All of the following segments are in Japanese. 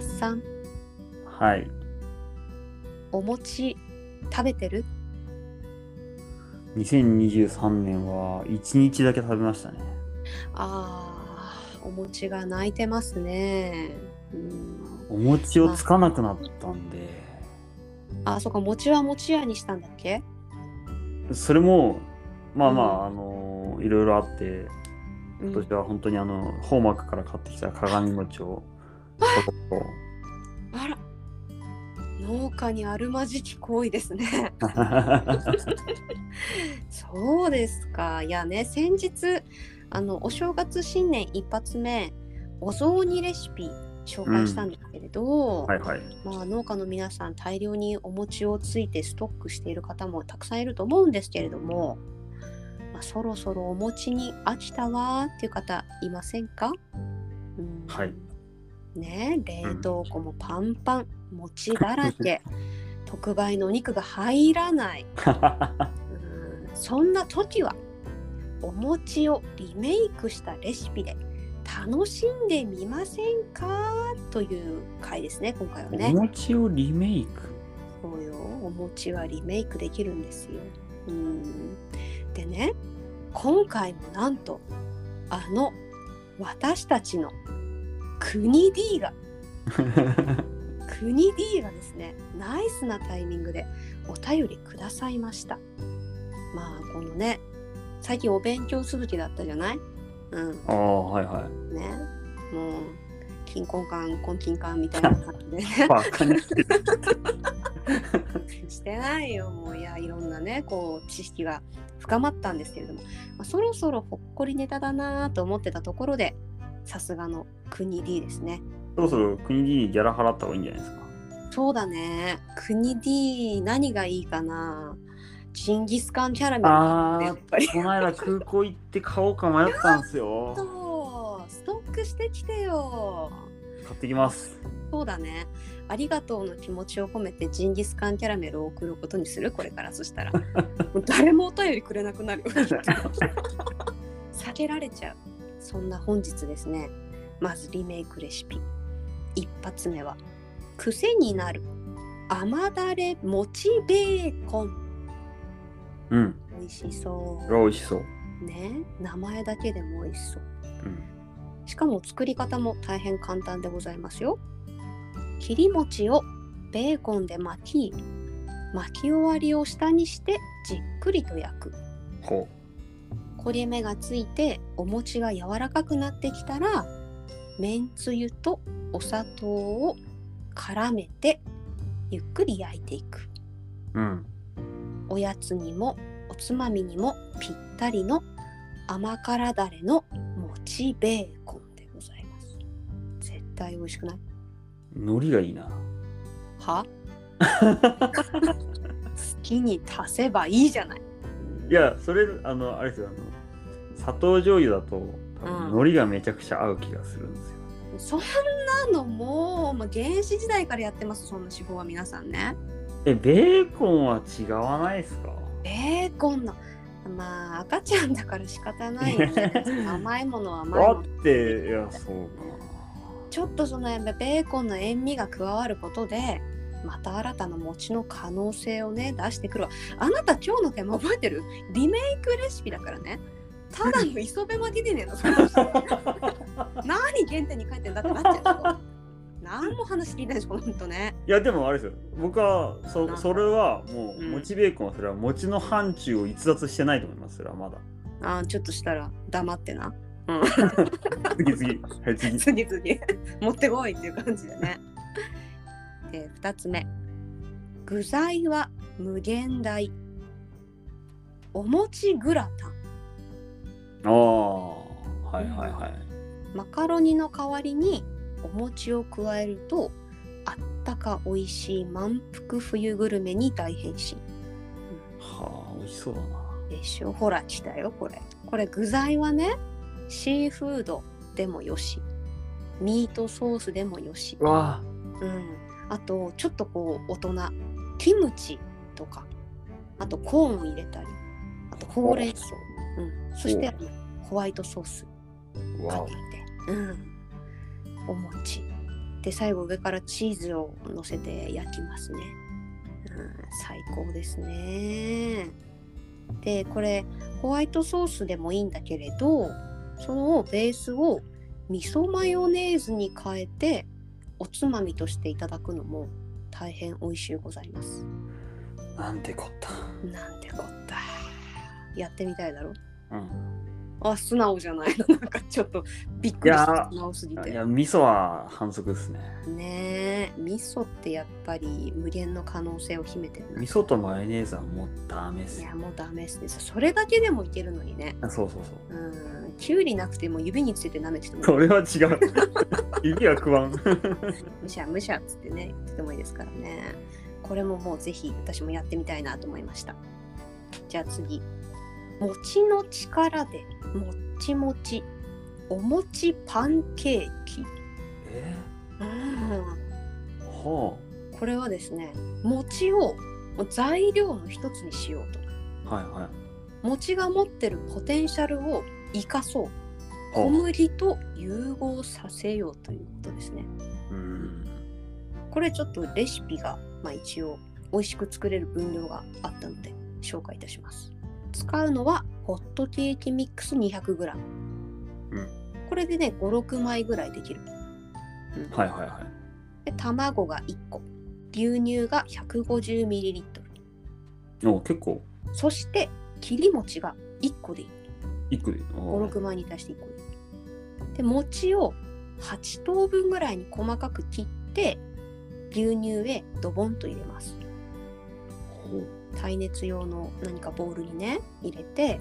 っさん。はい。お餅食べてる？2023年は1日だけ食べましたね。あーお餅が泣いてますね。うん。お餅をつかなくなったんで、あそっか餅は餅屋にしたんだっけ？それも、まあまうん。あ、あのいろいろあって、うん。今年は本当にあの、ホーマークから買ってきた鏡餅を、あら農家にあるまじき行為ですねそうですか。いやね、先日、あの、お正月新年一発目、お雑煮レシピ紹介したんですけれど、はいはい。まあ、農家の皆さん、大量にお餅をついてストックしている方もたくさんいると思うんですけれども、まあ、そろそろお餅に飽きたわーっていう方いませんか、うんはい。ね冷凍庫もパンパン、餅だらけ、特売のお肉が入らない。うんそんな時はお餅をリメイクしたレシピで楽しんでみませんか？という回ですね今回はおね餅をリメイク？そうよお餅はリメイクできるんですよ。うん。でね今回もなんとあの私たちの国 D が 国 D がですね。ナイスなタイミングでお便りくださいました。まあこのね最近お勉強続きだったじゃない？うん。ああ、はいはい。ね。もう金婚感婚金感みたいな感じでね。してないよ。もういやいろんなねこう知識が深まったんですけれども、まあ、そろそろほっこりネタだなと思ってたところでさすがの国 D ですねそろそろ国 D にギャラ払った方がいいんじゃないですか？そうだね。国 D 何がいいかな？ジンギスカンキャラメルあやっぱりあ、この間空港行って買おうか迷ったんですよ。ストックしてきてよ。買ってきます。そうだね。ありがとうの気持ちを込めてジンギスカンキャラメルを送ることにする？これからそしたら。誰もお便りくれなくなる 避けられちゃう。そんな本日ですね。まずリメイクレシピ。一発目は癖になる甘だれもちベーコン。うん。美味しそこれは美味しそう。う。ね。名前だけでも美味しそう。うん。しかも作り方も大変簡単でございますよ。切り餅をベーコンで巻き、巻き終わりを下にしてじっくりと焼く。ほ焦げ目がついてお餅が柔らかくなってきたら、めんつゆとお砂糖を絡めてゆっくり焼いていく。う。うん。おやつにもおつまみにもぴったりの甘辛だれの餅ベーコンでございます。絶対美味しくない？海苔がいいな。は？好きに足せばいいじゃない。いや、それ、あの、あれですよ、あの、砂糖醤油だと、海苔がめちゃくちゃ合う気がするんですよ。そんなのもう、まあ、原始時代からやってます、そんな手法は皆さんね。え、ベーコンは違わないですか？ベーコンの、まあ赤ちゃんだから仕方ない。甘いものは甘いだもの。って、いや、そうか。ちょっとそのやっぱベーコンの塩味が加わることでまた新たな餅の可能性をね出してくるわあなた今日のテーマ覚えてる？リメイクレシピだからねただの磯辺巻きでねえのその人 何原点に書いてんだってなっちゃう何も話聞いてないでしょほんとねいや、でもあれですよ。僕は、そそれはもう、うん餅ベーコンはそれは餅の範疇を逸脱してないと思います。それはまだ。あーちょっとしたら黙ってな 次次。はい、次。次々持ってこいっていう感じでねで2つ目具材は無限大お餅グラタンああ、はいはいはい。マカロニの代わりにお餅を加えるとあったか美味しい満腹冬グルメに大変身。はあ、美味しそうだな。でしょ？ほら来たよこれ。これ具材はねシーフードでもよしミートソースでもよし。うわうん、あとちょっとこう大人キムチとか。あとコーンを入れたり。あとほうれん草、うん、そしてホワイトソースかけて、うん、お餅。で最後上からチーズを乗せて焼きますね、うん、最高ですね。でこれホワイトソースでもいいんだけれどそのベースを味噌マヨネーズに変えておつまみとしていただくのも大変美味しゅうございます。なんてこった。なんてこった。やってみたいだろ？うん。あ素直じゃない。の なんかちょっとびっくりした。いや素直すぎて。いや、味噌は反則ですね。ねえ。味噌ってやっぱり無限の可能性を秘めてるな。味噌とマヨネーズはもうダメですよ。いやもうダメですね。それだけでもいけるのにね。あそうそうそう。うん。きゅうりなくても指について舐めててもそれは違う。指は食わん。むしゃむしゃっつってね言っててもいいですからね。これももうぜひ私もやってみたいなと思いました。じゃあ次餅の力でもっちもちお餅パンケーキ。えうん。はこれはですね餅を材料の一つにしようと。あ。はいはい。餅が持ってるポテンシャルを生かそう。小麦と融合させようということですね。うん。これちょっとレシピが、まあ、一応美味しく作れる分量があったので紹介いたします使うのはホットケーキミックス 200g、うん。これでね56枚ぐらいできる。はいはいはい。で卵が1個。牛乳が 150ml お結構、そして切り餅が1個でいい。一個で。お56枚に対して1個でいい。で餅を8等分ぐらいに細かく切って牛乳へドボンと入れます。ほう耐熱用の何かボウルにね入れて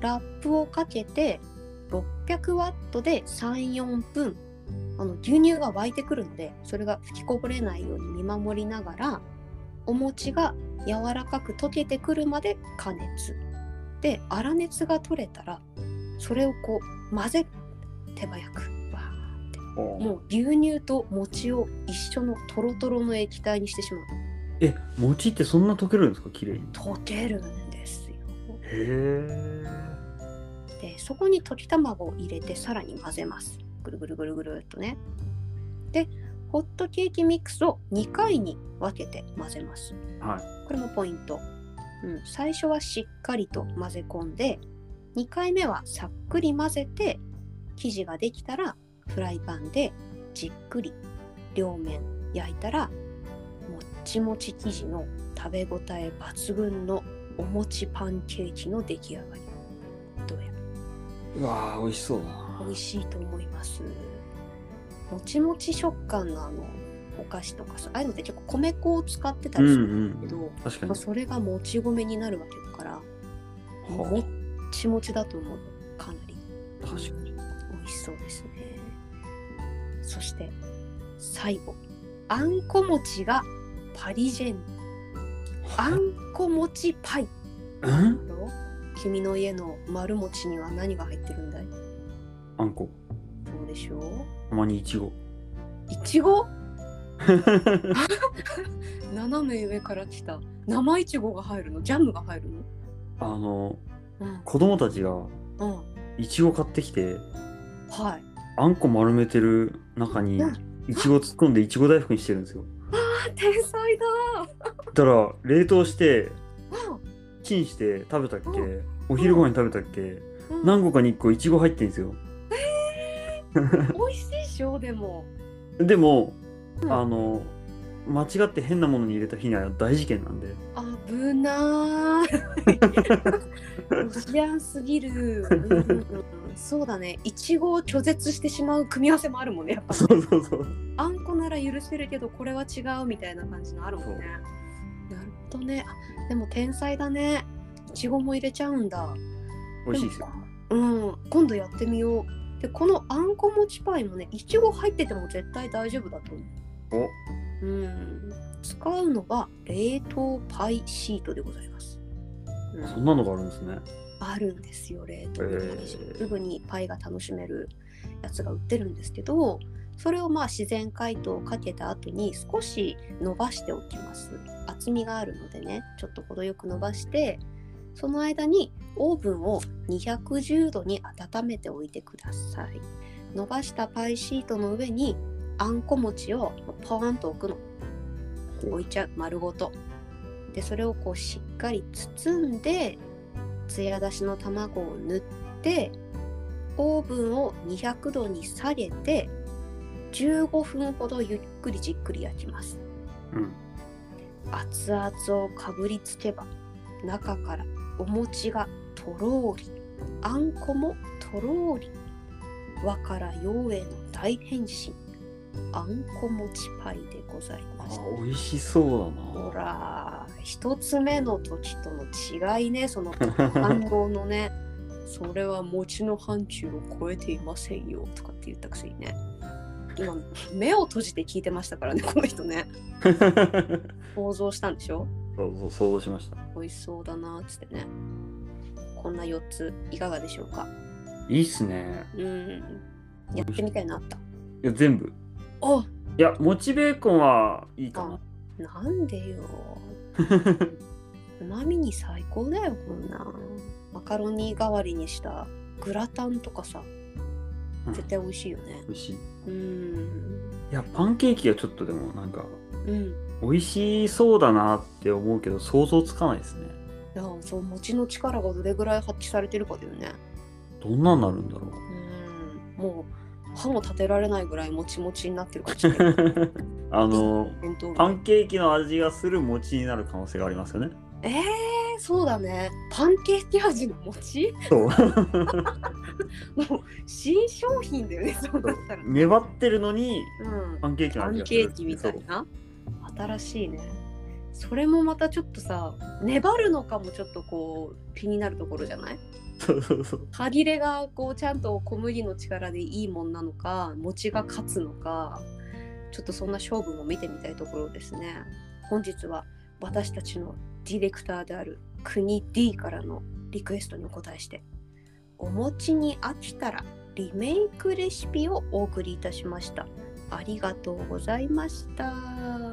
ラップをかけて600ワットで34分あの牛乳が沸いてくるのでそれが吹きこぼれないように見守りながらお餅が柔らかく溶けてくるまで加熱。で粗熱が取れたらそれをこう混ぜる。手早く。わーって。おもう牛乳と餅を一緒のトロトロの液体にしてしまうえ、餅ってそんな溶けるんですか？綺麗に。溶けるんですよ。へえ。でそこに溶き卵を入れてさらに混ぜます。ぐるぐるぐるぐるっとね。でホットケーキミックスを2回に分けて混ぜます。はい。これもポイント、うん、最初はしっかりと混ぜ込んで2回目はさっくり混ぜて生地ができたらフライパンでじっくり両面焼いたらもっちもち生地の食べ応え抜群のお餅パンケーキの出来上がりどうやうわー、美味しそう。美味しいと思いますもちもち食感のあのお菓子とかさああいうのって結構米粉を使ってたうんうりするんだけど、ん。確かにまあ。それがもち米になるわけだからもっちもちだと思うかなり確かに。美味しそうですねそして最後あんこ餅がパリジェン。あんこ餅パイ。うん？君の家の丸餅には何が入ってるんだい？あんこ。そうでしょう？たまにいちご。いちご？斜め上から来た。生いちごが入るの？ジャムが入るの？あの、うん。子供たちがうん。いちご買ってきて、はい。あんこ丸めてる中にうん。いちご突っ込んでいちご大福にしてるんですよ。あ天才だ。だから冷凍してうん。チンして食べたっけ、うお昼ご飯に食べたっけ、うん。何個かに1個いちご入ってんですよ。美味しいでしょでも。でも、うん。あの間違って変なものに入れた日には大事件なんで。危ない。ロシアンすぎる、うんそうだね。いちごを拒絶してしまう組み合わせもあるもんねやっぱ。そうそうそう。あんこなら許せるけどこれは違うみたいな感じのあるもんね。なるほどね。あでも天才だね。いちごも入れちゃうんだ。美味しいですよ。うん。今度やってみよう。でこのあんこ餅パイもねいちご入ってても絶対大丈夫だと思う。お。うん。使うのは冷凍パイシートでございます、うん。そんなのがあるんですね。あるんですよ冷凍パイシートへーすぐにパイが楽しめるやつが売ってるんですけどそれをまあ自然解凍をかけた後に少し伸ばしておきます。厚みがあるのでねちょっと程よく伸ばしてその間にオーブンを210度に温めておいてください。伸ばしたパイシートの上にあんこ餅をポーンと置くの。置いちゃう。丸ごと。でそれをこうしっかり包んでつや出しの卵を塗ってオーブンを200度に下げて15分ほどゆっくりじっくり焼きますうん。熱々をかぶりつけば中からお餅がとろーりあんこもとろーり和から洋への大変身あんこ餅パイでございあます美味しそうほだな。ら一つ目の時との違いねその反応のね。それは餅の範疇を超えていませんよとかって言ったくせにね。今目を閉じて聞いてましたからね この人ね。想像したんでしょ？そう、想像しました。美味しそうだなっつってね。こんな4ついかがでしょうか？いいっすね。うん。やってみたいなあった。いや、全部。おいや、もちベーコンはいいかなんでよな。うまみに最高だよこんなんマカロニ代わりにしたグラタンとかさうん絶対美味しいよね美味しい。いうんや、パンケーキがちょっとでもなんか、うん美味しそうだなって思うけど、想像つかないですね。いやそう餅の力がどれぐらい発揮されてるかだよねどんなんなるんだろう。うんもう歯も立てられないぐらいもちもちになってるかもしれない。あの、パンケーキの味がする餅になる可能性がありますよね。えー、そうだね。パンケーキ味の餅？そう。もう新商品だよねそう。だったら、うん、粘ってるのに、パンケーキのパン味がする。ケーキみたいな。新しいね。それもまたちょっとさ粘るのかもちょっとこう気になるところじゃない？そうそう。歯切れがこうちゃんと小麦の力でいいもんなのか餅が勝つのかちょっとそんな勝負も見てみたいところですね。本日は私たちのディレクターである国 D からのリクエストにお答えしてお餅に飽きたらリメイクレシピをお送りいたしました。ありがとうございました。